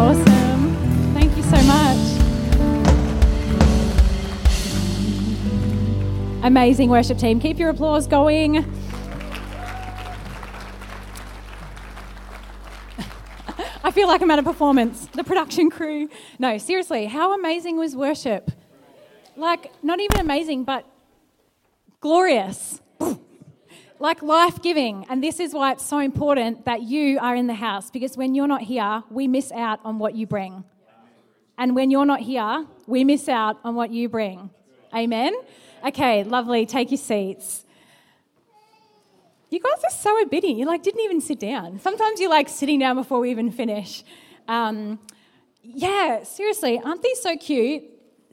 Awesome. Thank you so much. Amazing worship team. Keep your applause going. I feel like I'm at a performance. The production crew. No, seriously, how amazing was worship? Like, not even amazing, but glorious. Like life giving. And this is why it's so important that you are in the house because when you're not here, we miss out on what you bring. And when you're not here, we miss out on what you bring. Amen? Okay, lovely. Take your seats. You guys are so obedient. You like didn't even sit down. Sometimes you like sitting down before we even finish. Um, yeah, seriously, aren't these so cute?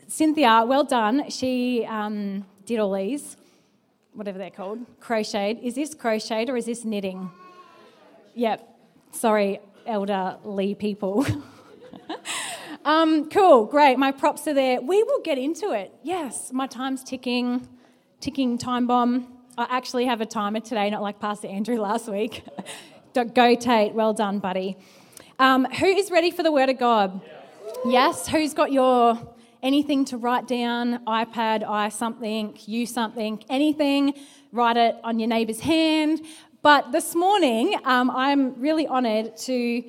Cynthia, well done. She um, did all these, whatever they're called, crocheted. Is this crocheted or is this knitting? Yep. Sorry, elderly people. um, cool, great. My props are there. We will get into it. Yes, my time's ticking, ticking time bomb. I actually have a timer today, not like Pastor Andrew last week. Go, Tate. Well done, buddy. Um, who is ready for the Word of God? Yes. Who's got your anything to write down, iPad, i something, you something, anything, write it on your neighbour's hand. But this morning, um, I'm really honoured to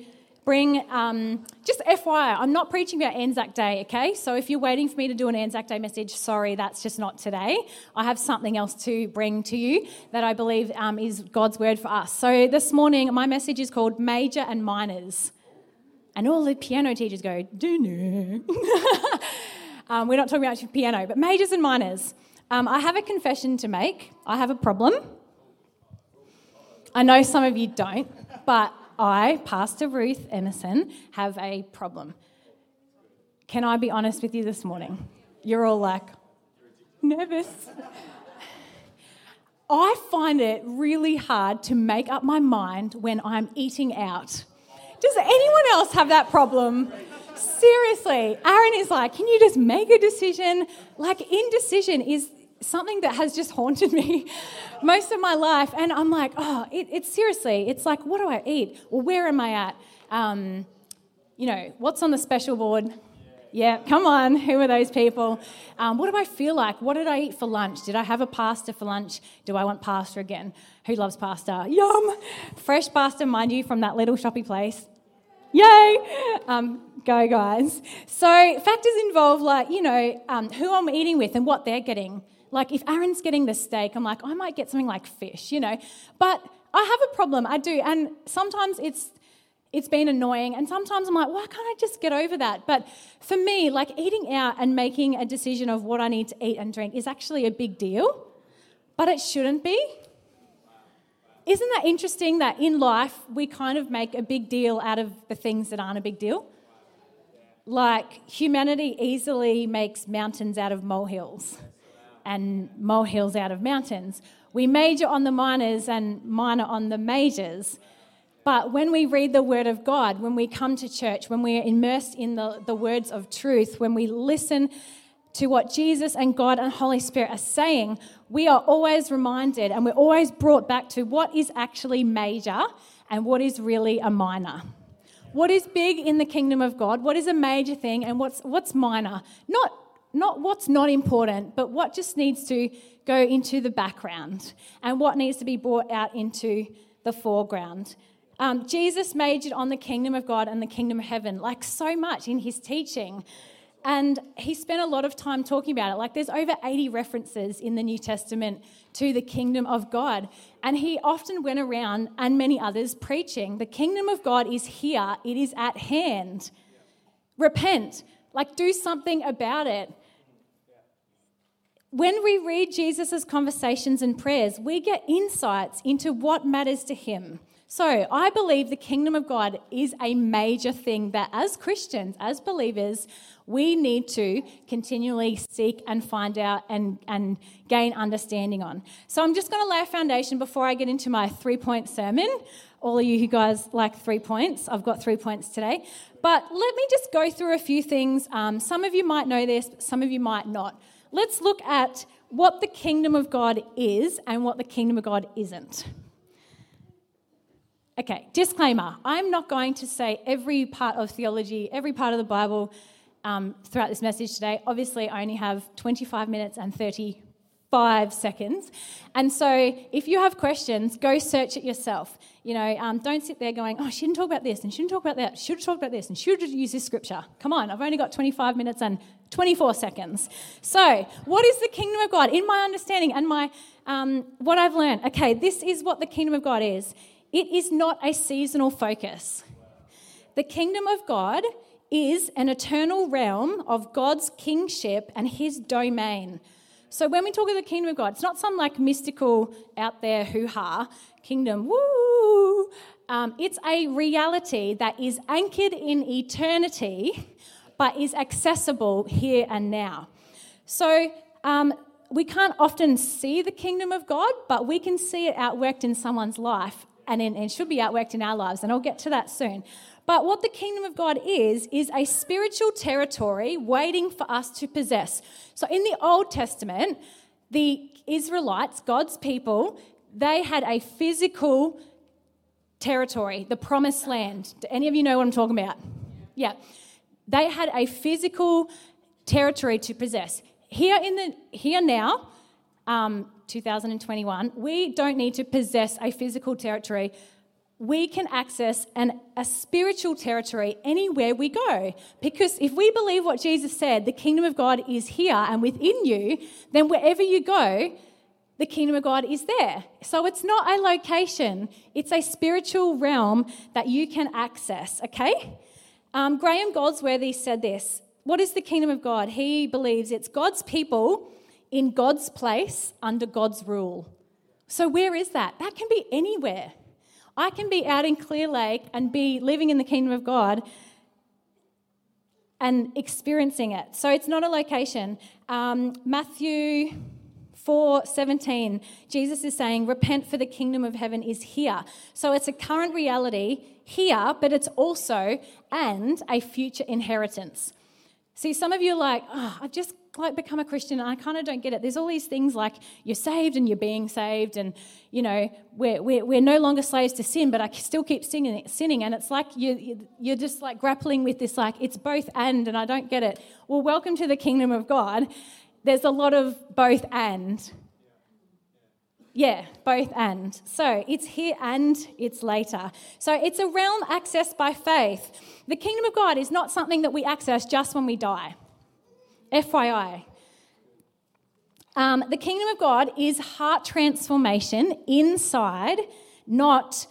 bring, um, just FYI, I'm not preaching about Anzac Day, okay? So if you're waiting for me to do an Anzac Day message, sorry, that's just not today. I have something else to bring to you that I believe um, is God's word for us. So this morning, my message is called Major and Minors. And all the piano teachers go, do Um, we're not talking about piano, but majors and minors. Um, I have a confession to make. I have a problem. I know some of you don't, but I, Pastor Ruth Emerson, have a problem. Can I be honest with you this morning? You're all like, nervous. I find it really hard to make up my mind when I'm eating out. Does anyone else have that problem? Seriously, Aaron is like, can you just make a decision? Like, indecision is something that has just haunted me most of my life. And I'm like, oh, it, it's seriously, it's like, what do I eat? Well, where am I at? Um, you know, what's on the special board? Yeah, come on. Who are those people? Um, what do I feel like? What did I eat for lunch? Did I have a pasta for lunch? Do I want pasta again? Who loves pasta? Yum! Fresh pasta, mind you, from that little shoppy place. Yay! Um, go, guys. So, factors involve, like, you know, um, who I'm eating with and what they're getting. Like, if Aaron's getting the steak, I'm like, I might get something like fish, you know. But I have a problem, I do. And sometimes it's it's been annoying and sometimes i'm like why can't i just get over that but for me like eating out and making a decision of what i need to eat and drink is actually a big deal but it shouldn't be isn't that interesting that in life we kind of make a big deal out of the things that aren't a big deal? Like humanity easily makes mountains out of molehills and molehills out of mountains. We major on the minors and minor on the majors. But when we read the Word of God, when we come to church, when we are immersed in the, the words of truth, when we listen to what Jesus and God and Holy Spirit are saying, we are always reminded and we're always brought back to what is actually major and what is really a minor. What is big in the kingdom of God? What is a major thing and what's, what's minor? Not, not what's not important, but what just needs to go into the background and what needs to be brought out into the foreground. Um, Jesus majored on the kingdom of God and the kingdom of heaven, like so much in his teaching. And he spent a lot of time talking about it. Like there's over 80 references in the New Testament to the kingdom of God. And he often went around, and many others, preaching the kingdom of God is here, it is at hand. Repent, like do something about it. When we read Jesus' conversations and prayers, we get insights into what matters to him. So, I believe the kingdom of God is a major thing that as Christians, as believers, we need to continually seek and find out and, and gain understanding on. So I'm just going to lay a foundation before I get into my three point sermon. All of you who guys like three points, I've got three points today. But let me just go through a few things. Um, some of you might know this, some of you might not. Let's look at what the kingdom of God is and what the kingdom of God isn't. Okay, disclaimer I'm not going to say every part of theology, every part of the Bible um, throughout this message today. Obviously, I only have 25 minutes and 35 seconds. And so if you have questions, go search it yourself. You know, um, don't sit there going, oh, she didn't talk about this and she didn't talk about that, she should talked about this and she should used this scripture. Come on, I've only got 25 minutes and 24 seconds. So, what is the kingdom of God? In my understanding and my um, what I've learned, okay, this is what the kingdom of God is. It is not a seasonal focus. The kingdom of God is an eternal realm of God's kingship and his domain. So when we talk of the kingdom of God, it's not some like mystical out there hoo ha kingdom, woo. Um, it's a reality that is anchored in eternity, but is accessible here and now. So um, we can't often see the kingdom of God, but we can see it outworked in someone's life and, in, and should be outworked in our lives. And I'll get to that soon. But what the kingdom of God is, is a spiritual territory waiting for us to possess. So in the Old Testament, the Israelites, God's people, they had a physical territory, the promised land. Do any of you know what I'm talking about? Yeah. They had a physical territory to possess. Here in the here now, um, 2021, we don't need to possess a physical territory we can access an, a spiritual territory anywhere we go. Because if we believe what Jesus said, the kingdom of God is here and within you, then wherever you go, the kingdom of God is there. So it's not a location, it's a spiritual realm that you can access, okay? Um, Graham Goldsworthy said this What is the kingdom of God? He believes it's God's people in God's place under God's rule. So where is that? That can be anywhere. I can be out in Clear Lake and be living in the kingdom of God and experiencing it. So it's not a location. Um, Matthew 4 17, Jesus is saying, Repent for the kingdom of heaven is here. So it's a current reality here, but it's also and a future inheritance. See, some of you are like, oh, I've just like become a Christian and I kind of don't get it. There's all these things like you're saved and you're being saved, and you know we're, we're, we're no longer slaves to sin, but I still keep singing, sinning, and it's like you you're just like grappling with this like it's both and, and I don't get it. Well, welcome to the kingdom of God. There's a lot of both and. Yeah, both and. So it's here and it's later. So it's a realm accessed by faith. The kingdom of God is not something that we access just when we die. FYI. Um, the kingdom of God is heart transformation inside, not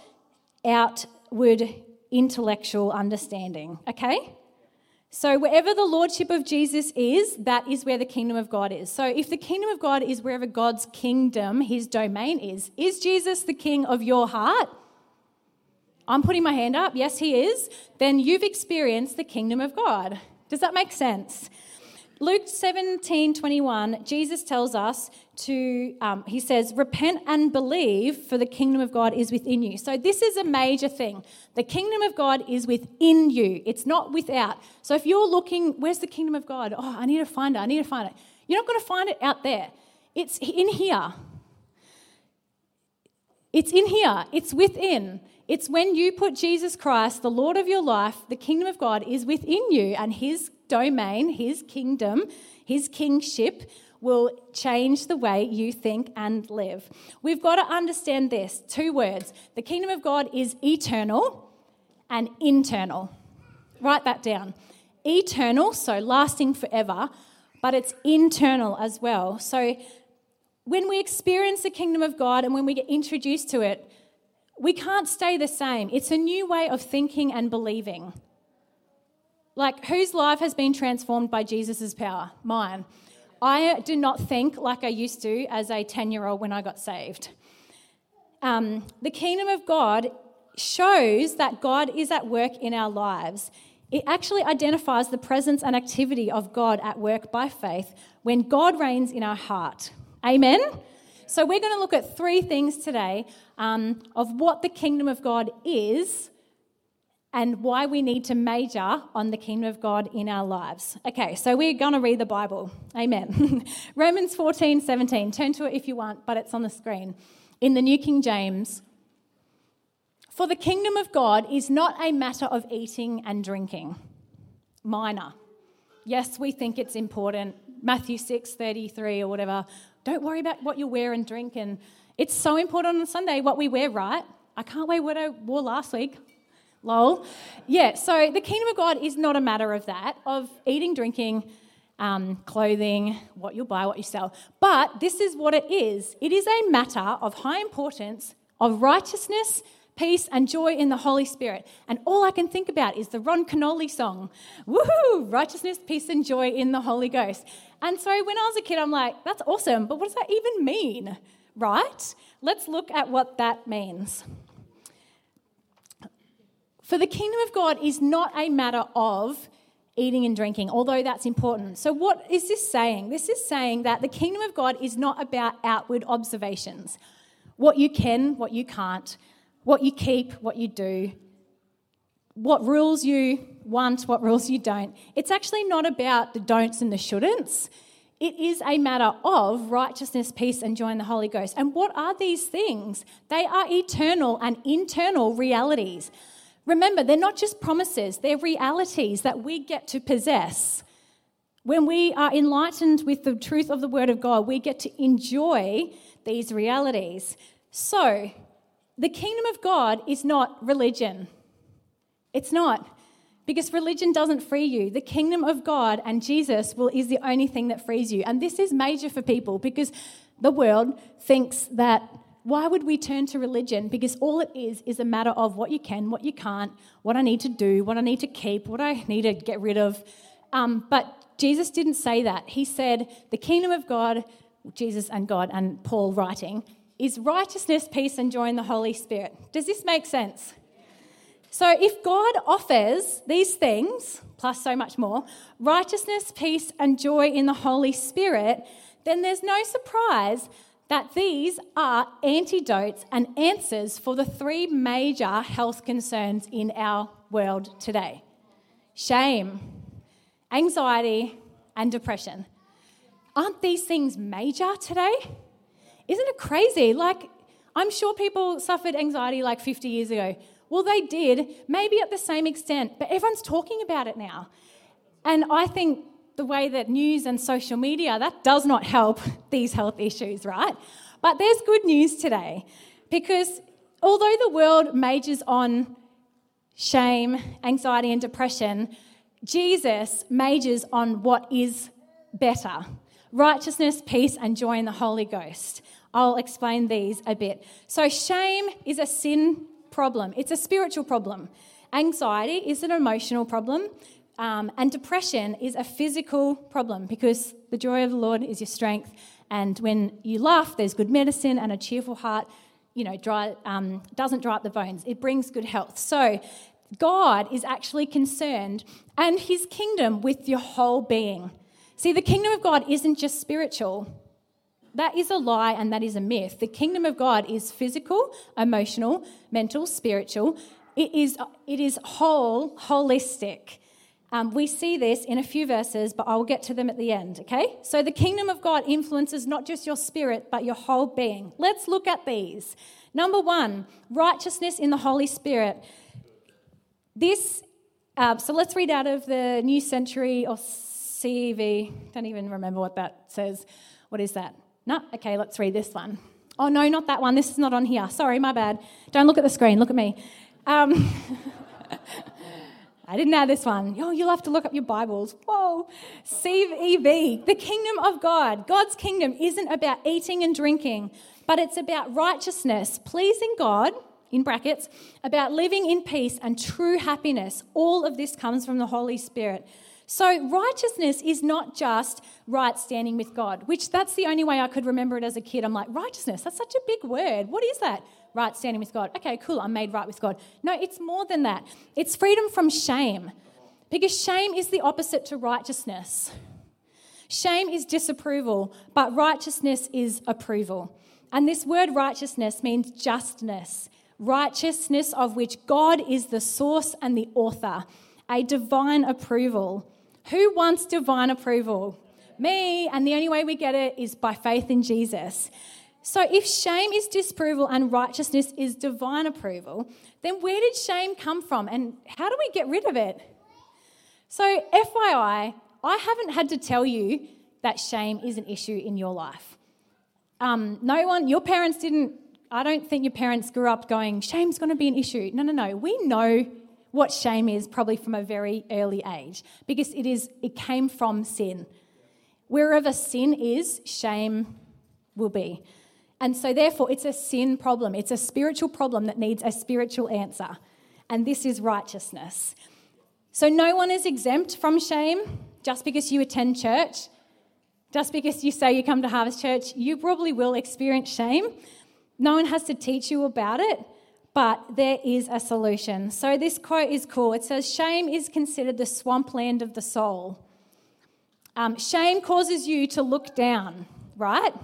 outward intellectual understanding. Okay? So, wherever the lordship of Jesus is, that is where the kingdom of God is. So, if the kingdom of God is wherever God's kingdom, his domain is, is Jesus the king of your heart? I'm putting my hand up. Yes, he is. Then you've experienced the kingdom of God. Does that make sense? Luke 17 21, Jesus tells us to, um, he says, repent and believe, for the kingdom of God is within you. So, this is a major thing. The kingdom of God is within you, it's not without. So, if you're looking, where's the kingdom of God? Oh, I need to find it, I need to find it. You're not going to find it out there, it's in here. It's in here, it's within. It's when you put Jesus Christ, the Lord of your life, the kingdom of God is within you, and his domain, his kingdom, his kingship will change the way you think and live. We've got to understand this two words the kingdom of God is eternal and internal. Write that down. Eternal, so lasting forever, but it's internal as well. So when we experience the kingdom of God and when we get introduced to it, we can't stay the same. It's a new way of thinking and believing. Like, whose life has been transformed by Jesus' power? Mine. I do not think like I used to as a 10 year old when I got saved. Um, the kingdom of God shows that God is at work in our lives. It actually identifies the presence and activity of God at work by faith when God reigns in our heart. Amen? So, we're going to look at three things today um, of what the kingdom of God is and why we need to major on the kingdom of God in our lives. Okay, so we're going to read the Bible. Amen. Romans 14, 17. Turn to it if you want, but it's on the screen. In the New King James, For the kingdom of God is not a matter of eating and drinking. Minor. Yes, we think it's important. Matthew 6 33 or whatever. Don't worry about what you wear and drink. And it's so important on Sunday what we wear, right? I can't wear what I wore last week. Lol. Yeah, so the kingdom of God is not a matter of that, of eating, drinking, um, clothing, what you buy, what you sell. But this is what it is it is a matter of high importance of righteousness, peace, and joy in the Holy Spirit. And all I can think about is the Ron Kenoly song Woohoo! Righteousness, peace, and joy in the Holy Ghost. And so when I was a kid, I'm like, that's awesome, but what does that even mean? Right? Let's look at what that means. For the kingdom of God is not a matter of eating and drinking, although that's important. So, what is this saying? This is saying that the kingdom of God is not about outward observations what you can, what you can't, what you keep, what you do, what rules you want, what rules you don't. It's actually not about the don'ts and the shouldn'ts. It is a matter of righteousness, peace, and joy in the Holy Ghost. And what are these things? They are eternal and internal realities. Remember, they're not just promises, they're realities that we get to possess. When we are enlightened with the truth of the Word of God, we get to enjoy these realities. So, the kingdom of God is not religion. It's not. Because religion doesn't free you. The kingdom of God and Jesus will, is the only thing that frees you. And this is major for people because the world thinks that why would we turn to religion? Because all it is is a matter of what you can, what you can't, what I need to do, what I need to keep, what I need to get rid of. Um, but Jesus didn't say that. He said, the kingdom of God, Jesus and God and Paul writing, is righteousness, peace, and joy in the Holy Spirit. Does this make sense? So, if God offers these things, plus so much more, righteousness, peace, and joy in the Holy Spirit, then there's no surprise that these are antidotes and answers for the three major health concerns in our world today shame, anxiety, and depression. Aren't these things major today? Isn't it crazy? Like, I'm sure people suffered anxiety like 50 years ago. Well, they did, maybe at the same extent, but everyone's talking about it now. And I think the way that news and social media, that does not help these health issues, right? But there's good news today because although the world majors on shame, anxiety, and depression, Jesus majors on what is better righteousness, peace, and joy in the Holy Ghost. I'll explain these a bit. So, shame is a sin problem, it's a spiritual problem. Anxiety is an emotional problem. Um, and depression is a physical problem because the joy of the Lord is your strength. And when you laugh, there's good medicine and a cheerful heart, you know, dry, um, doesn't dry up the bones. It brings good health. So God is actually concerned and his kingdom with your whole being. See, the kingdom of God isn't just spiritual. That is a lie and that is a myth. The kingdom of God is physical, emotional, mental, spiritual. It is, it is whole, holistic. Um, we see this in a few verses, but I'll get to them at the end, okay? So the kingdom of God influences not just your spirit, but your whole being. Let's look at these. Number one, righteousness in the Holy Spirit. This, uh, so let's read out of the New Century or CEV. Don't even remember what that says. What is that? No? Okay, let's read this one. Oh, no, not that one. This is not on here. Sorry, my bad. Don't look at the screen. Look at me. Um, I didn't know this one. Oh, you'll have to look up your Bibles. Whoa. CEV, the kingdom of God. God's kingdom isn't about eating and drinking, but it's about righteousness, pleasing God, in brackets, about living in peace and true happiness. All of this comes from the Holy Spirit. So, righteousness is not just right standing with God, which that's the only way I could remember it as a kid. I'm like, righteousness, that's such a big word. What is that? Right standing with God. Okay, cool, I'm made right with God. No, it's more than that. It's freedom from shame. Because shame is the opposite to righteousness. Shame is disapproval, but righteousness is approval. And this word righteousness means justness, righteousness of which God is the source and the author, a divine approval. Who wants divine approval? Me. And the only way we get it is by faith in Jesus. So, if shame is disapproval and righteousness is divine approval, then where did shame come from and how do we get rid of it? So, FYI, I haven't had to tell you that shame is an issue in your life. Um, no one, your parents didn't, I don't think your parents grew up going, shame's going to be an issue. No, no, no. We know what shame is probably from a very early age because it is it came from sin. Wherever sin is, shame will be. And so, therefore, it's a sin problem. It's a spiritual problem that needs a spiritual answer. And this is righteousness. So, no one is exempt from shame just because you attend church, just because you say you come to Harvest Church. You probably will experience shame. No one has to teach you about it, but there is a solution. So, this quote is cool. It says, Shame is considered the swampland of the soul. Um, shame causes you to look down, right?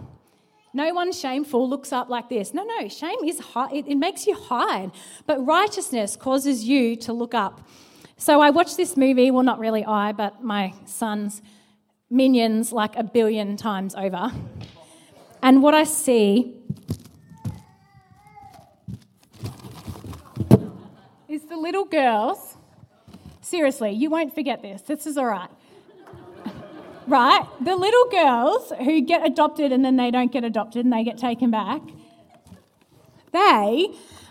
No one shameful looks up like this. No, no, shame is high, it, it makes you hide. But righteousness causes you to look up. So I watched this movie, well, not really I, but my son's Minions like a billion times over. And what I see is the little girls. Seriously, you won't forget this. This is all right right? The little girls who get adopted and then they don't get adopted and they get taken back, they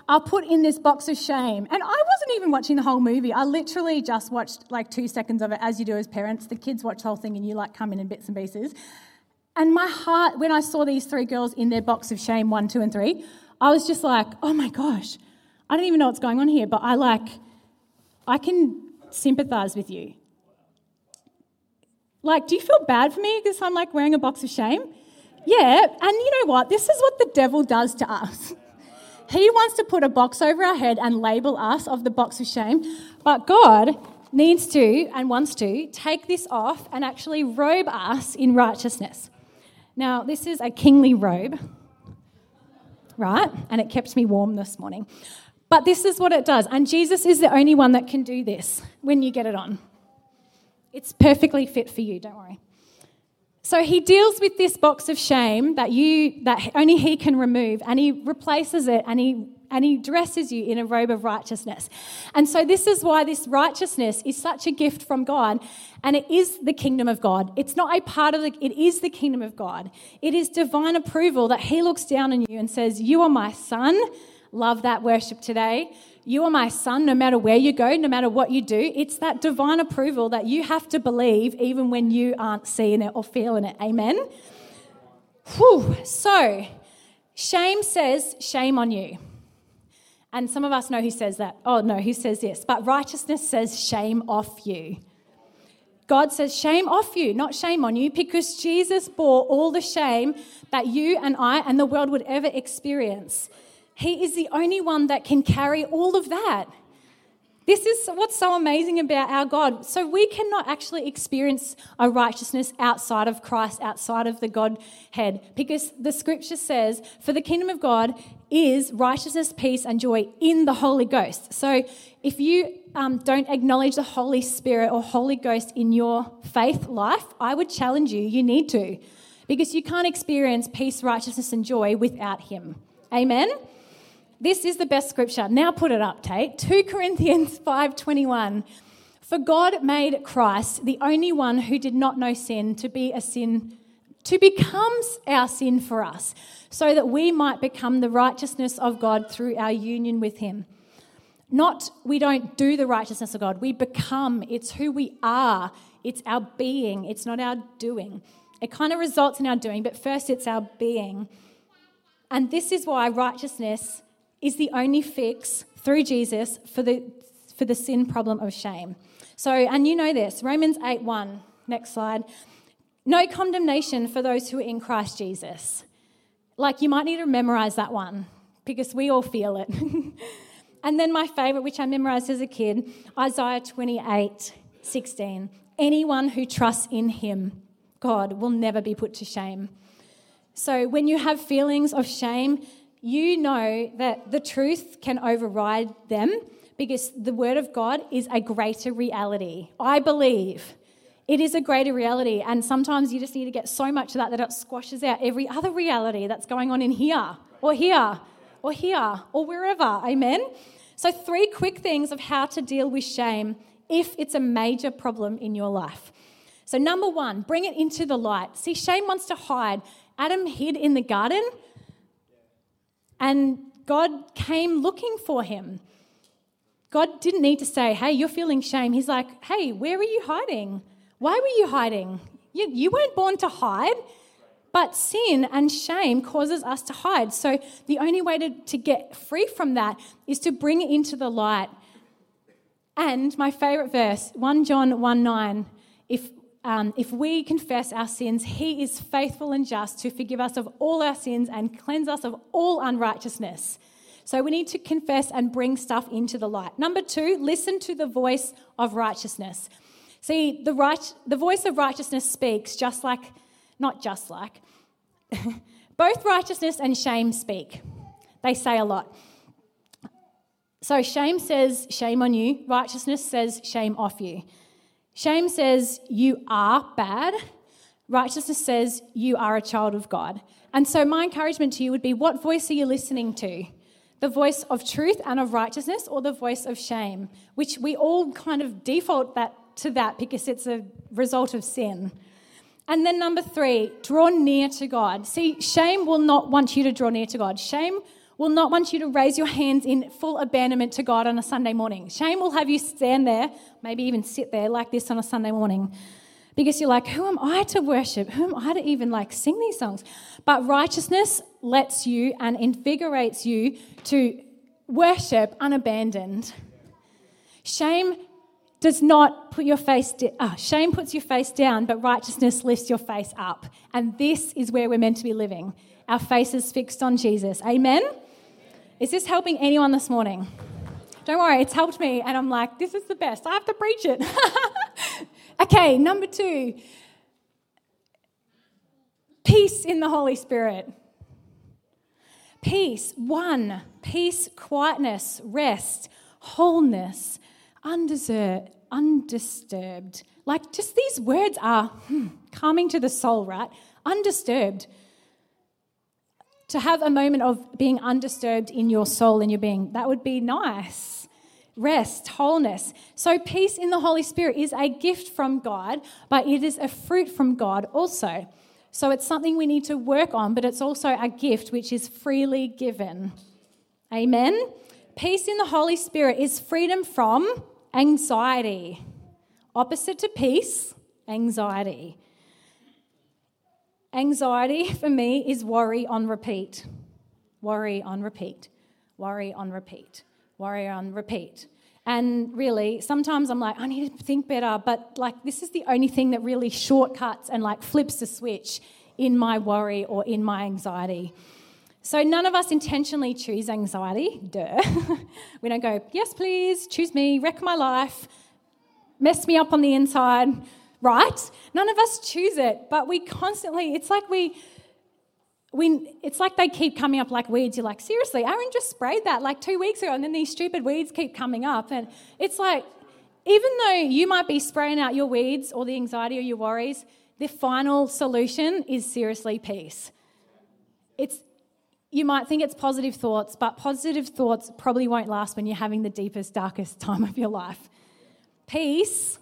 are put in this box of shame. And I wasn't even watching the whole movie. I literally just watched like two seconds of it, as you do as parents. The kids watch the whole thing and you like come in in bits and pieces. And my heart, when I saw these three girls in their box of shame, one, two, and three, I was just like, oh my gosh, I don't even know what's going on here, but I like, I can sympathize with you. Like, do you feel bad for me because I'm like wearing a box of shame? Yeah, and you know what? This is what the devil does to us. He wants to put a box over our head and label us of the box of shame, but God needs to and wants to take this off and actually robe us in righteousness. Now, this is a kingly robe, right? And it kept me warm this morning. But this is what it does. And Jesus is the only one that can do this when you get it on. It's perfectly fit for you, don't worry. So he deals with this box of shame that you that only he can remove and he replaces it and he and he dresses you in a robe of righteousness. And so this is why this righteousness is such a gift from God and it is the kingdom of God. It's not a part of the it is the kingdom of God. It is divine approval that he looks down on you and says, "You are my son." Love that worship today. You are my son, no matter where you go, no matter what you do. It's that divine approval that you have to believe even when you aren't seeing it or feeling it. Amen? Whew. So, shame says, shame on you. And some of us know who says that. Oh, no, who says this? But righteousness says, shame off you. God says, shame off you, not shame on you, because Jesus bore all the shame that you and I and the world would ever experience. He is the only one that can carry all of that. This is what's so amazing about our God. So we cannot actually experience a righteousness outside of Christ, outside of the Godhead, because the scripture says, For the kingdom of God is righteousness, peace, and joy in the Holy Ghost. So if you um, don't acknowledge the Holy Spirit or Holy Ghost in your faith life, I would challenge you, you need to, because you can't experience peace, righteousness, and joy without Him. Amen? This is the best scripture. Now put it up, Tate. 2 Corinthians 5:21. For God made Christ the only one who did not know sin to be a sin to become our sin for us, so that we might become the righteousness of God through our union with him. Not we don't do the righteousness of God, we become. It's who we are. It's our being. It's not our doing. It kind of results in our doing, but first it's our being. And this is why righteousness is the only fix through Jesus for the, for the sin problem of shame. So, and you know this Romans 8 1, next slide. No condemnation for those who are in Christ Jesus. Like, you might need to memorize that one because we all feel it. and then my favorite, which I memorized as a kid Isaiah 28 16. Anyone who trusts in him, God, will never be put to shame. So, when you have feelings of shame, you know that the truth can override them because the Word of God is a greater reality. I believe It is a greater reality, and sometimes you just need to get so much of that that it squashes out every other reality that's going on in here, or here, or here, or wherever. Amen? So, three quick things of how to deal with shame if it's a major problem in your life. So, number one, bring it into the light. See, shame wants to hide. Adam hid in the garden, and God came looking for him. God didn't need to say, Hey, you're feeling shame. He's like, Hey, where are you hiding? Why were you hiding? You, you weren't born to hide. But sin and shame causes us to hide. So the only way to, to get free from that is to bring it into the light. And my favorite verse, 1 John 1 9, if, um, if we confess our sins, he is faithful and just to forgive us of all our sins and cleanse us of all unrighteousness. So we need to confess and bring stuff into the light. Number two, listen to the voice of righteousness. See, the, right, the voice of righteousness speaks just like not just like. Both righteousness and shame speak. They say a lot. So shame says, shame on you. Righteousness says, shame off you. Shame says, you are bad. Righteousness says, you are a child of God. And so my encouragement to you would be what voice are you listening to? The voice of truth and of righteousness or the voice of shame? Which we all kind of default that to that because it's a result of sin. And then number three, draw near to God. See, shame will not want you to draw near to God. Shame will not want you to raise your hands in full abandonment to God on a Sunday morning. Shame will have you stand there, maybe even sit there like this on a Sunday morning. Because you're like, who am I to worship? Who am I to even like sing these songs? But righteousness lets you and invigorates you to worship unabandoned. Shame does not put your face down. Oh, ah, shame puts your face down, but righteousness lifts your face up. And this is where we're meant to be living. Our faces fixed on Jesus. Amen? Is this helping anyone this morning? Don't worry, it's helped me. And I'm like, this is the best. I have to preach it. okay, number two peace in the Holy Spirit. Peace, one, peace, quietness, rest, wholeness, undeserved, undisturbed. Like just these words are hmm, calming to the soul, right? Undisturbed. To have a moment of being undisturbed in your soul and your being, that would be nice. Rest, wholeness. So, peace in the Holy Spirit is a gift from God, but it is a fruit from God also. So, it's something we need to work on, but it's also a gift which is freely given. Amen. Peace in the Holy Spirit is freedom from Anxiety. Opposite to peace, anxiety. Anxiety for me is worry on repeat. Worry on repeat. Worry on repeat. Worry on repeat. And really, sometimes I'm like, I need to think better, but like, this is the only thing that really shortcuts and like flips the switch in my worry or in my anxiety. So none of us intentionally choose anxiety, duh. we don't go, yes, please, choose me, wreck my life, mess me up on the inside, right? None of us choose it, but we constantly, it's like we, we, it's like they keep coming up like weeds. You're like, seriously, Aaron just sprayed that like two weeks ago, and then these stupid weeds keep coming up. And it's like, even though you might be spraying out your weeds or the anxiety or your worries, the final solution is seriously peace. It's, you might think it's positive thoughts, but positive thoughts probably won't last when you're having the deepest, darkest time of your life. Peace,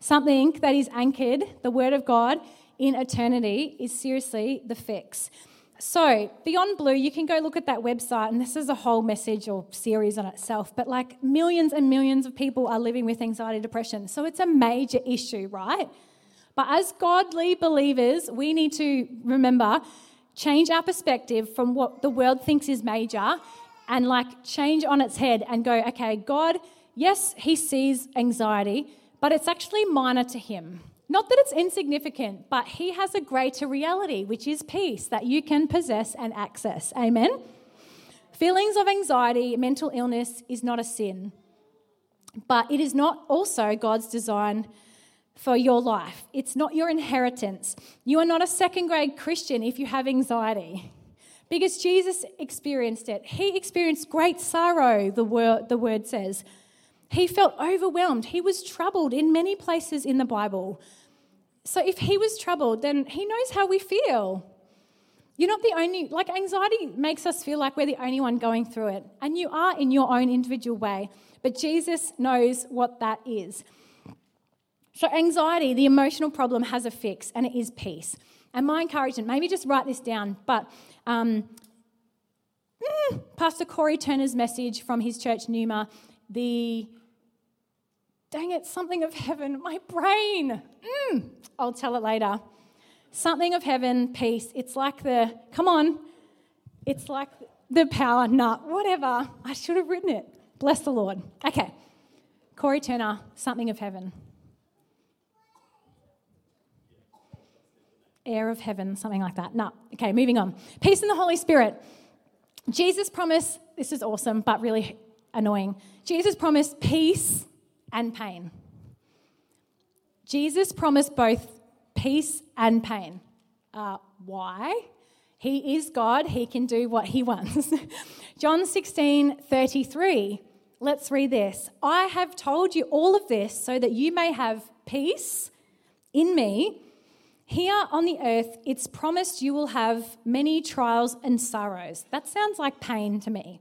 something that is anchored, the Word of God, in eternity, is seriously the fix. So, Beyond Blue, you can go look at that website, and this is a whole message or series on itself. But like millions and millions of people are living with anxiety, depression. So, it's a major issue, right? But as godly believers, we need to remember change our perspective from what the world thinks is major and like change on its head and go, okay, God, yes, He sees anxiety, but it's actually minor to Him. Not that it's insignificant, but He has a greater reality, which is peace that you can possess and access. Amen? Feelings of anxiety, mental illness is not a sin, but it is not also God's design for your life. It's not your inheritance. You are not a second grade Christian if you have anxiety. Because Jesus experienced it. He experienced great sorrow, the word, the word says. He felt overwhelmed. He was troubled in many places in the Bible. So if he was troubled, then he knows how we feel. You're not the only, like, anxiety makes us feel like we're the only one going through it. And you are in your own individual way. But Jesus knows what that is. So, anxiety, the emotional problem, has a fix, and it is peace. And my encouragement, maybe just write this down, but um, mm, Pastor Corey Turner's message from his church, Numa, the dang it, something of heaven, my brain. Mm, I'll tell it later. Something of heaven, peace. It's like the, come on, it's like the power nut, whatever. I should have written it. Bless the Lord. Okay. Corey Turner, something of heaven. Air of heaven, something like that. No. Okay, moving on. Peace in the Holy Spirit. Jesus promised, this is awesome, but really annoying. Jesus promised peace and pain. Jesus promised both peace and pain. Uh, why? He is God, he can do what he wants. John 16 33. Let's read this. I have told you all of this so that you may have peace in me. Here on the earth, it's promised you will have many trials and sorrows. That sounds like pain to me.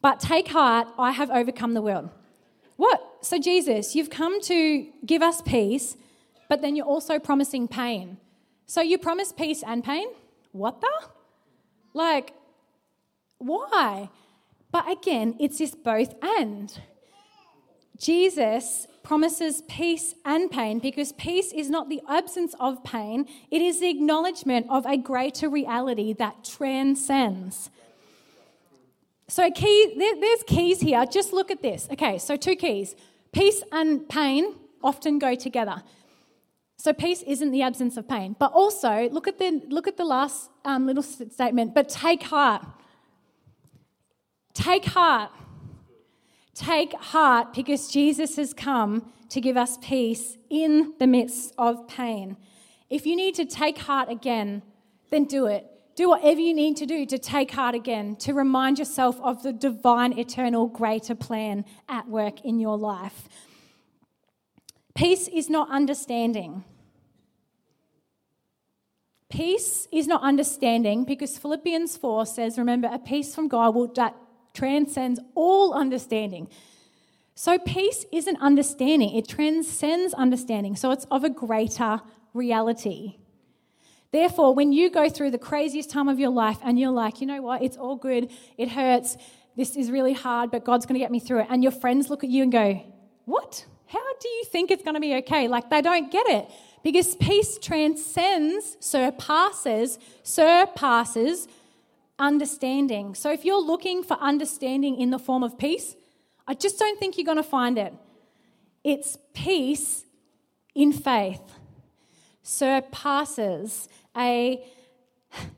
But take heart, I have overcome the world. What? So, Jesus, you've come to give us peace, but then you're also promising pain. So, you promise peace and pain? What the? Like, why? But again, it's this both and. Jesus promises peace and pain because peace is not the absence of pain, it is the acknowledgement of a greater reality that transcends. So, key, there's keys here. Just look at this. Okay, so two keys. Peace and pain often go together. So peace isn't the absence of pain, but also look at the look at the last um, little statement. But take heart. Take heart. Take heart because Jesus has come to give us peace in the midst of pain. If you need to take heart again, then do it. Do whatever you need to do to take heart again, to remind yourself of the divine, eternal, greater plan at work in your life. Peace is not understanding. Peace is not understanding because Philippians 4 says, remember, a peace from God will, that transcends all understanding. So, peace isn't understanding, it transcends understanding. So, it's of a greater reality. Therefore, when you go through the craziest time of your life and you're like, you know what, it's all good, it hurts, this is really hard, but God's going to get me through it, and your friends look at you and go, what? How do you think it's going to be okay? Like they don't get it. Because peace transcends, surpasses, surpasses understanding. So if you're looking for understanding in the form of peace, I just don't think you're going to find it. It's peace in faith surpasses a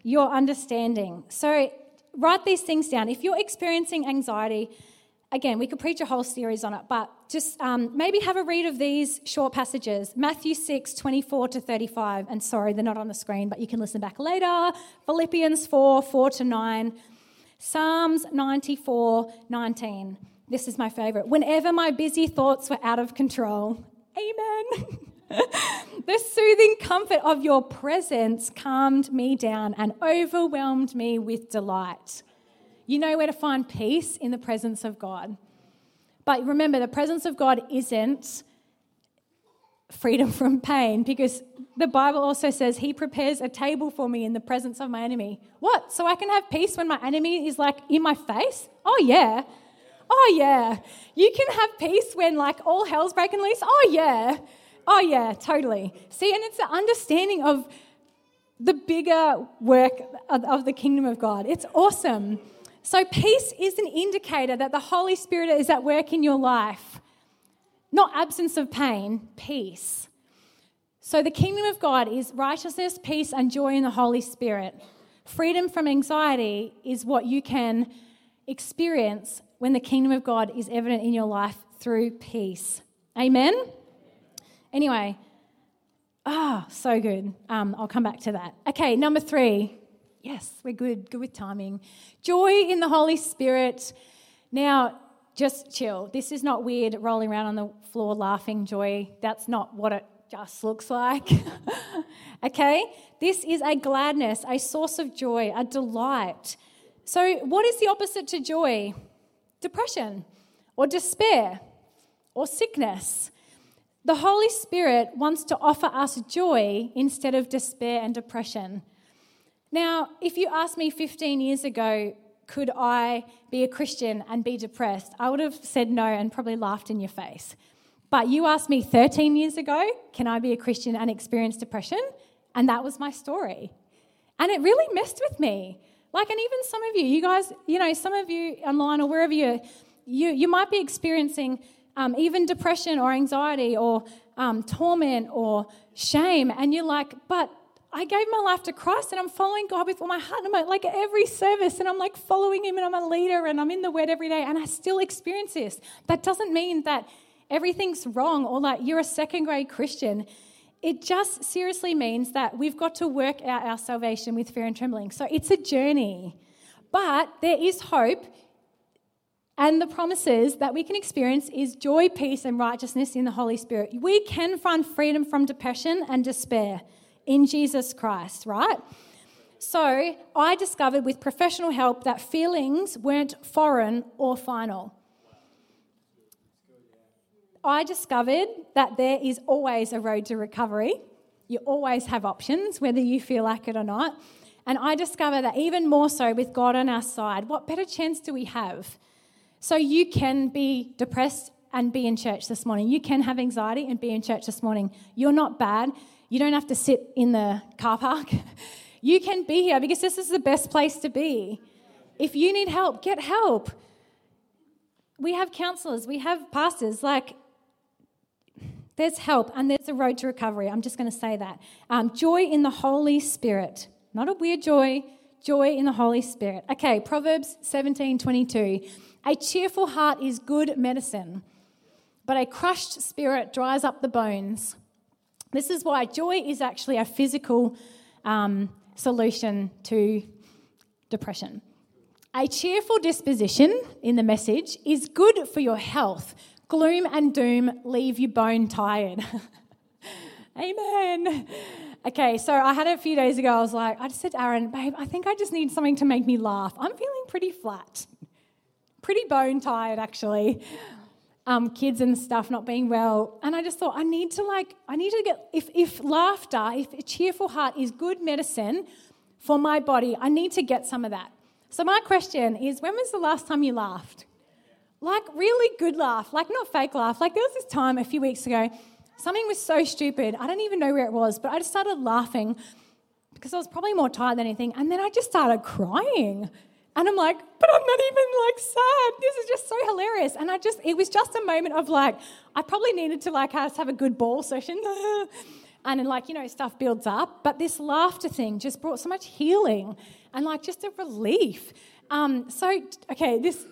your understanding. So write these things down. If you're experiencing anxiety, again, we could preach a whole series on it, but just um, maybe have a read of these short passages Matthew 6, 24 to 35. And sorry, they're not on the screen, but you can listen back later. Philippians 4, 4 to 9. Psalms 94, 19. This is my favorite. Whenever my busy thoughts were out of control, amen. the soothing comfort of your presence calmed me down and overwhelmed me with delight. You know where to find peace in the presence of God. But remember, the presence of God isn't freedom from pain because the Bible also says he prepares a table for me in the presence of my enemy. What? So I can have peace when my enemy is like in my face? Oh, yeah. Oh, yeah. You can have peace when like all hell's breaking loose? Oh, yeah. Oh, yeah, totally. See, and it's the understanding of the bigger work of, the kingdom of God. It's awesome. So, peace is an indicator that the Holy Spirit is at work in your life. Not absence of pain, peace. So, the kingdom of God is righteousness, peace, and joy in the Holy Spirit. Freedom from anxiety is what you can experience when the kingdom of God is evident in your life through peace. Amen? Anyway, ah, oh, so good. Um, I'll come back to that. Okay, number three. Yes, we're good. Good with timing. Joy in the Holy Spirit. Now, just chill. This is not weird rolling around on the floor laughing joy. That's not what it just looks like. okay? This is a gladness, a source of joy, a delight. So, what is the opposite to joy? Depression or despair or sickness. The Holy Spirit wants to offer us joy instead of despair and depression. Now, if you asked me 15 years ago, could I be a Christian and be depressed? I would have said no and probably laughed in your face. But you asked me 13 years ago, can I be a Christian and experience depression? And that was my story. And it really messed with me. Like, and even some of you, you guys, you know, some of you online or wherever you're, you, you might be experiencing um, even depression or anxiety or um, torment or shame. And you're like, but I gave my life to Christ and I'm following God with all my heart. And I'm like every service and I'm like following Him and I'm a leader and I'm in the Word every day and I still experience this. That doesn't mean that everything's wrong or like you're a second grade Christian. It just seriously means that we've got to work out our salvation with fear and trembling. So it's a journey. But there is hope and the promises that we can experience is joy, peace, and righteousness in the Holy Spirit. We can find freedom from depression and despair in Jesus Christ, right? So I discovered with professional help that feelings weren't foreign or final. I discovered that there is always a road to recovery. You always have options, whether you feel like it or not. And I discovered that even more so with God on our side, what better chance do we have? So you can be depressed and be in church this morning. You can have anxiety and be in church this morning. You're not bad. You don't have to sit in the car park. You can be here because this is the best place to be. If you need help, get help. We have counselors, we have pastors. Like, there's help and there's a road to recovery. I'm just going to say that. Um, joy in the Holy Spirit. Not a weird joy, joy in the Holy Spirit. Okay, Proverbs 17 22. A cheerful heart is good medicine, but a crushed spirit dries up the bones. This is why joy is actually a physical um, solution to depression. A cheerful disposition in the message is good for your health. Gloom and doom leave you bone tired. Amen. Okay, so I had a few days ago, I was like, I just said, Aaron, babe, I think I just need something to make me laugh. I'm feeling pretty flat, pretty bone tired, actually um, kids and stuff not being well. And I just thought, I need to like, I need to get, if, if laughter, if a cheerful heart is good medicine for my body, I need to get some of that. So my question is, when was the last time you laughed? Like really good laugh, like not fake laugh. Like there was this time a few weeks ago, something was so stupid. I don't even know where it was, but I just started laughing because I was probably more tired than anything. And then I just started crying. And I'm like, but I'm not even like sad. This is just so hilarious. And I just, it was just a moment of like, I probably needed to like have a good bawl session. and then like, you know, stuff builds up. But this laughter thing just brought so much healing and like just a relief. Um, so, okay, this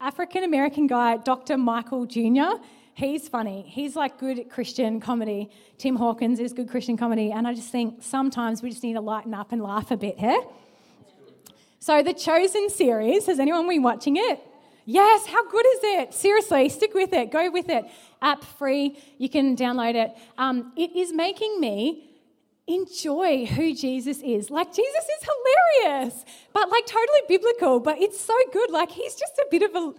African American guy, Dr. Michael Jr., he's funny. He's like good Christian comedy. Tim Hawkins is good Christian comedy. And I just think sometimes we just need to lighten up and laugh a bit here. So, the Chosen series, has anyone been watching it? Yes, how good is it? Seriously, stick with it, go with it. App free, you can download it. Um, it is making me enjoy who Jesus is. Like, Jesus is hilarious, but like totally biblical, but it's so good. Like, he's just a bit of a,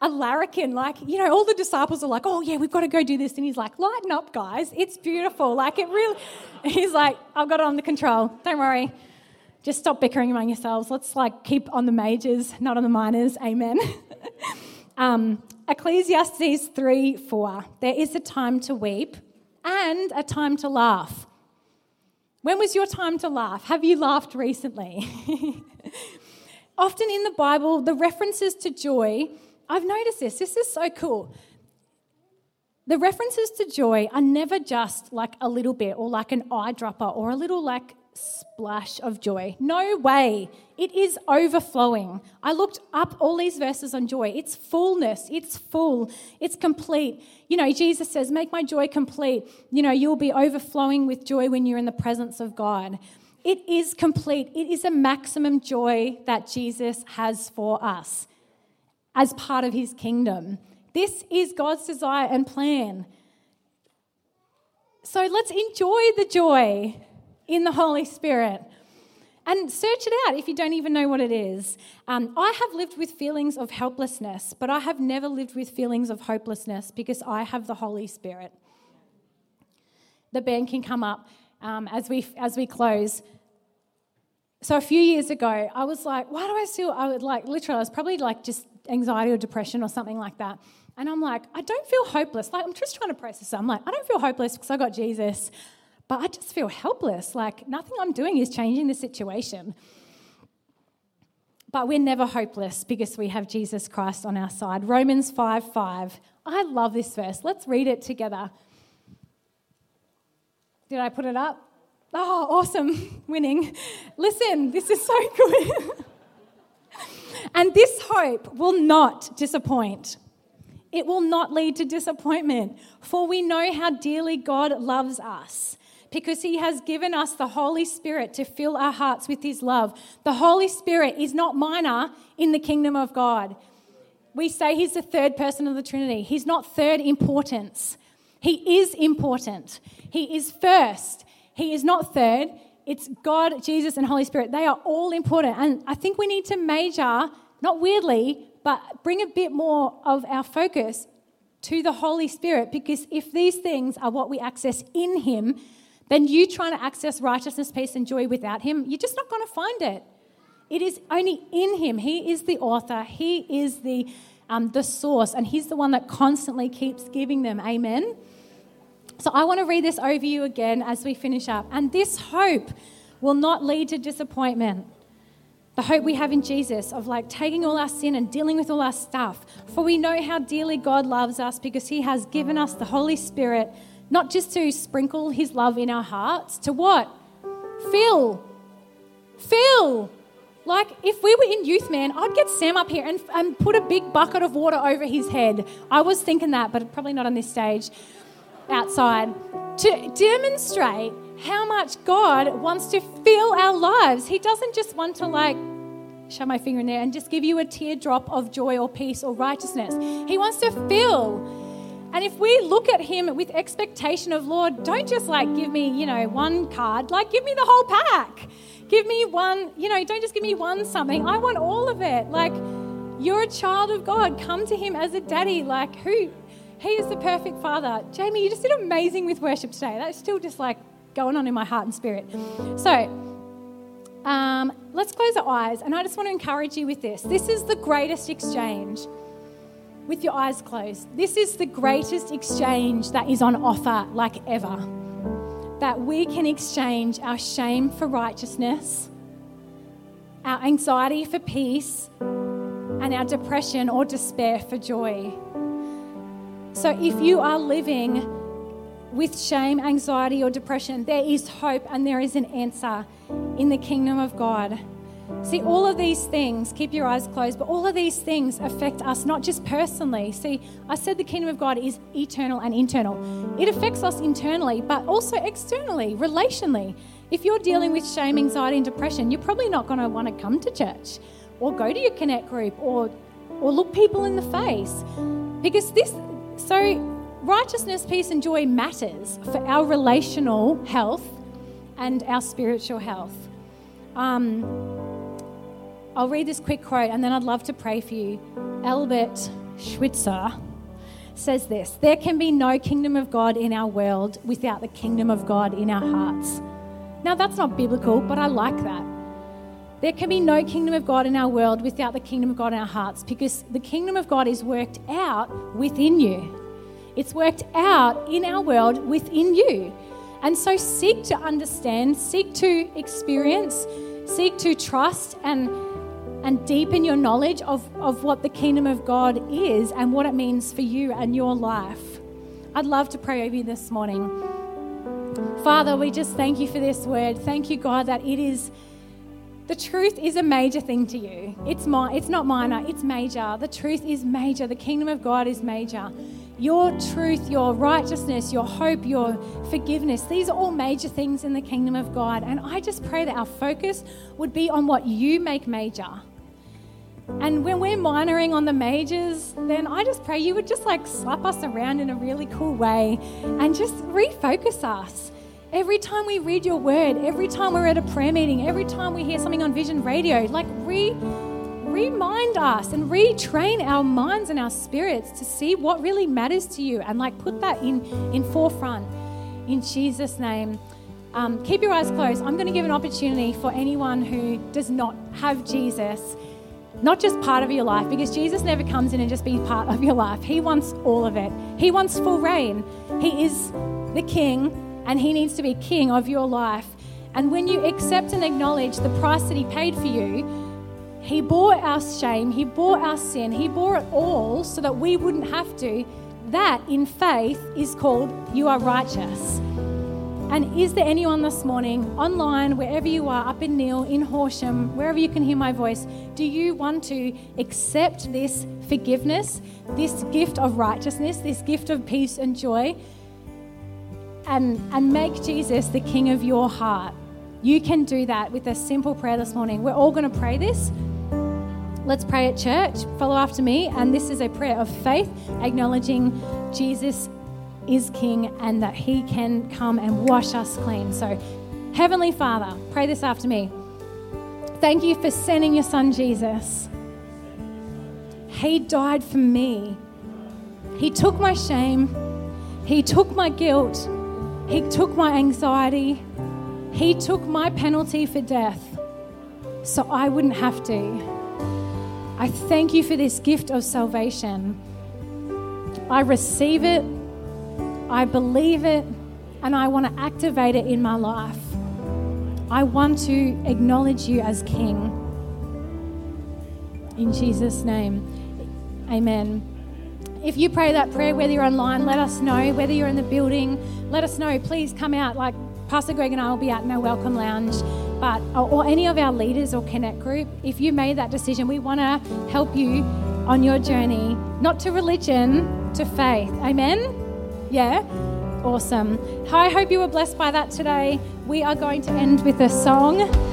a larrikin. Like, you know, all the disciples are like, oh, yeah, we've got to go do this. And he's like, lighten up, guys. It's beautiful. Like, it really, he's like, I've got it under control. Don't worry. Just stop bickering among yourselves. Let's like keep on the majors, not on the minors. Amen. um, Ecclesiastes 3 4. There is a time to weep and a time to laugh. When was your time to laugh? Have you laughed recently? Often in the Bible, the references to joy, I've noticed this, this is so cool. The references to joy are never just like a little bit or like an eyedropper or a little like splash of joy. No way. It is overflowing. I looked up all these verses on joy. It's fullness, it's full, it's complete. You know, Jesus says, Make my joy complete. You know, you'll be overflowing with joy when you're in the presence of God. It is complete. It is a maximum joy that Jesus has for us as part of his kingdom. This is God's desire and plan. So let's enjoy the joy in the Holy Spirit. And search it out if you don't even know what it is. Um, I have lived with feelings of helplessness, but I have never lived with feelings of hopelessness because I have the Holy Spirit. The band can come up um, as, we, as we close. So a few years ago, I was like, why do I feel, I would like, literally, I was probably like just anxiety or depression or something like that. And I'm like, I don't feel hopeless. Like, I'm just trying to process it. I'm like, I don't feel hopeless because I got Jesus, but I just feel helpless. Like, nothing I'm doing is changing the situation. But we're never hopeless because we have Jesus Christ on our side. Romans 5 5. I love this verse. Let's read it together. Did I put it up? Oh, awesome. Winning. Listen, this is so good. and this hope will not disappoint. It will not lead to disappointment, for we know how dearly God loves us because He has given us the Holy Spirit to fill our hearts with His love. The Holy Spirit is not minor in the kingdom of God. We say He's the third person of the Trinity, He's not third importance. He is important. He is first. He is not third. It's God, Jesus, and Holy Spirit. They are all important. And I think we need to major, not weirdly, but bring a bit more of our focus to the Holy Spirit because if these things are what we access in Him, then you trying to access righteousness, peace, and joy without Him, you're just not going to find it. It is only in Him. He is the author, He is the, um, the source, and He's the one that constantly keeps giving them. Amen. So I want to read this over you again as we finish up. And this hope will not lead to disappointment. The hope we have in Jesus of like taking all our sin and dealing with all our stuff. For we know how dearly God loves us because He has given us the Holy Spirit, not just to sprinkle His love in our hearts, to what? Fill. Fill. Like, if we were in youth, man, I'd get Sam up here and, and put a big bucket of water over his head. I was thinking that, but probably not on this stage outside to demonstrate how much God wants to fill our lives. He doesn't just want to, like, shove my finger in there and just give you a teardrop of joy or peace or righteousness. He wants to fill. And if we look at Him with expectation of, Lord, don't just like give me, you know, one card, like give me the whole pack. Give me one, you know, don't just give me one something. I want all of it. Like, you're a child of God. Come to Him as a daddy. Like, who he is the perfect father. Jamie, you just did amazing with worship today. That's still just like going on in my heart and spirit. So, um, let's close our eyes. And I just want to encourage you with this. This is the greatest exchange with your eyes closed. This is the greatest exchange that is on offer, like ever. That we can exchange our shame for righteousness, our anxiety for peace, and our depression or despair for joy. So if you are living with shame, anxiety, or depression, there is hope and there is an answer in the kingdom of God. See, all of these things, keep your eyes closed, but all of these things affect us not just personally. See, I said the kingdom of God is eternal and internal. It affects us internally, but also externally, relationally. If you're dealing with shame, anxiety, and depression, you're probably not going to want to come to church or go to your connect group or, or look people in the face because this so, righteousness, peace, and joy matters for our relational health and our spiritual health. Um, I'll read this quick quote and then I'd love to pray for you. Albert Schweitzer says this There can be no kingdom of God in our world without the kingdom of God in our hearts. Now, that's not biblical, but I like that. There can be no kingdom of God in our world without the kingdom of God in our hearts because the kingdom of God is worked out within you. It's worked out in our world within you. And so seek to understand, seek to experience, seek to trust and, and deepen your knowledge of, of what the kingdom of God is and what it means for you and your life. I'd love to pray over you this morning. Father, we just thank you for this word. Thank you, God, that it is the truth is a major thing to you. It's, my, it's not minor, it's major. The truth is major. The kingdom of God is major. Your truth, your righteousness, your hope, your forgiveness, these are all major things in the kingdom of God. And I just pray that our focus would be on what you make major. And when we're minoring on the majors, then I just pray you would just like slap us around in a really cool way and just refocus us. Every time we read your word, every time we're at a prayer meeting, every time we hear something on Vision Radio, like re remind us and retrain our minds and our spirits to see what really matters to you and like put that in in forefront in Jesus name. Um, keep your eyes closed. I'm going to give an opportunity for anyone who does not have Jesus, not just part of your life, because Jesus never comes in and just be part of your life. He wants all of it. He wants full reign. He is the King, and He needs to be King of your life. And when you accept and acknowledge the price that He paid for you, He bore our shame, He bore our sin, He bore it all so that we wouldn't have to. That, in faith, is called you are righteous. And is there anyone this morning, online, wherever you are, up in Nhill, in Horsham, wherever you can hear my voice, do you want to accept this forgiveness, this gift of righteousness, this gift of peace and joy, and, and make Jesus the King of your heart? You can do that with a simple prayer this morning. We're all going to pray this. Let's pray at church. Follow after me. And this is a prayer of faith, acknowledging Jesus is King and that He can come and wash us clean. So, Heavenly Father, pray this after me. Thank you for sending your Son Jesus. He died for me. He took my shame, He took my guilt, He took my anxiety, He took my penalty for death so I wouldn't have to. I thank you for this gift of salvation. I receive it I believe it and I want to activate it in my life. I want to acknowledge you as King. In Jesus' name, amen. If you pray that prayer, whether you're online, let us know. Whether you're in the building, let us know. Please come out. Like Pastor Greg and I will be out in our welcome lounge. But, uh, or any of our leaders or Connect group, if you made that decision, we want to help you on your journey, not to religion, to faith. Amen. Yeah? Awesome. I hope you were blessed by that today. We are going to end with a song.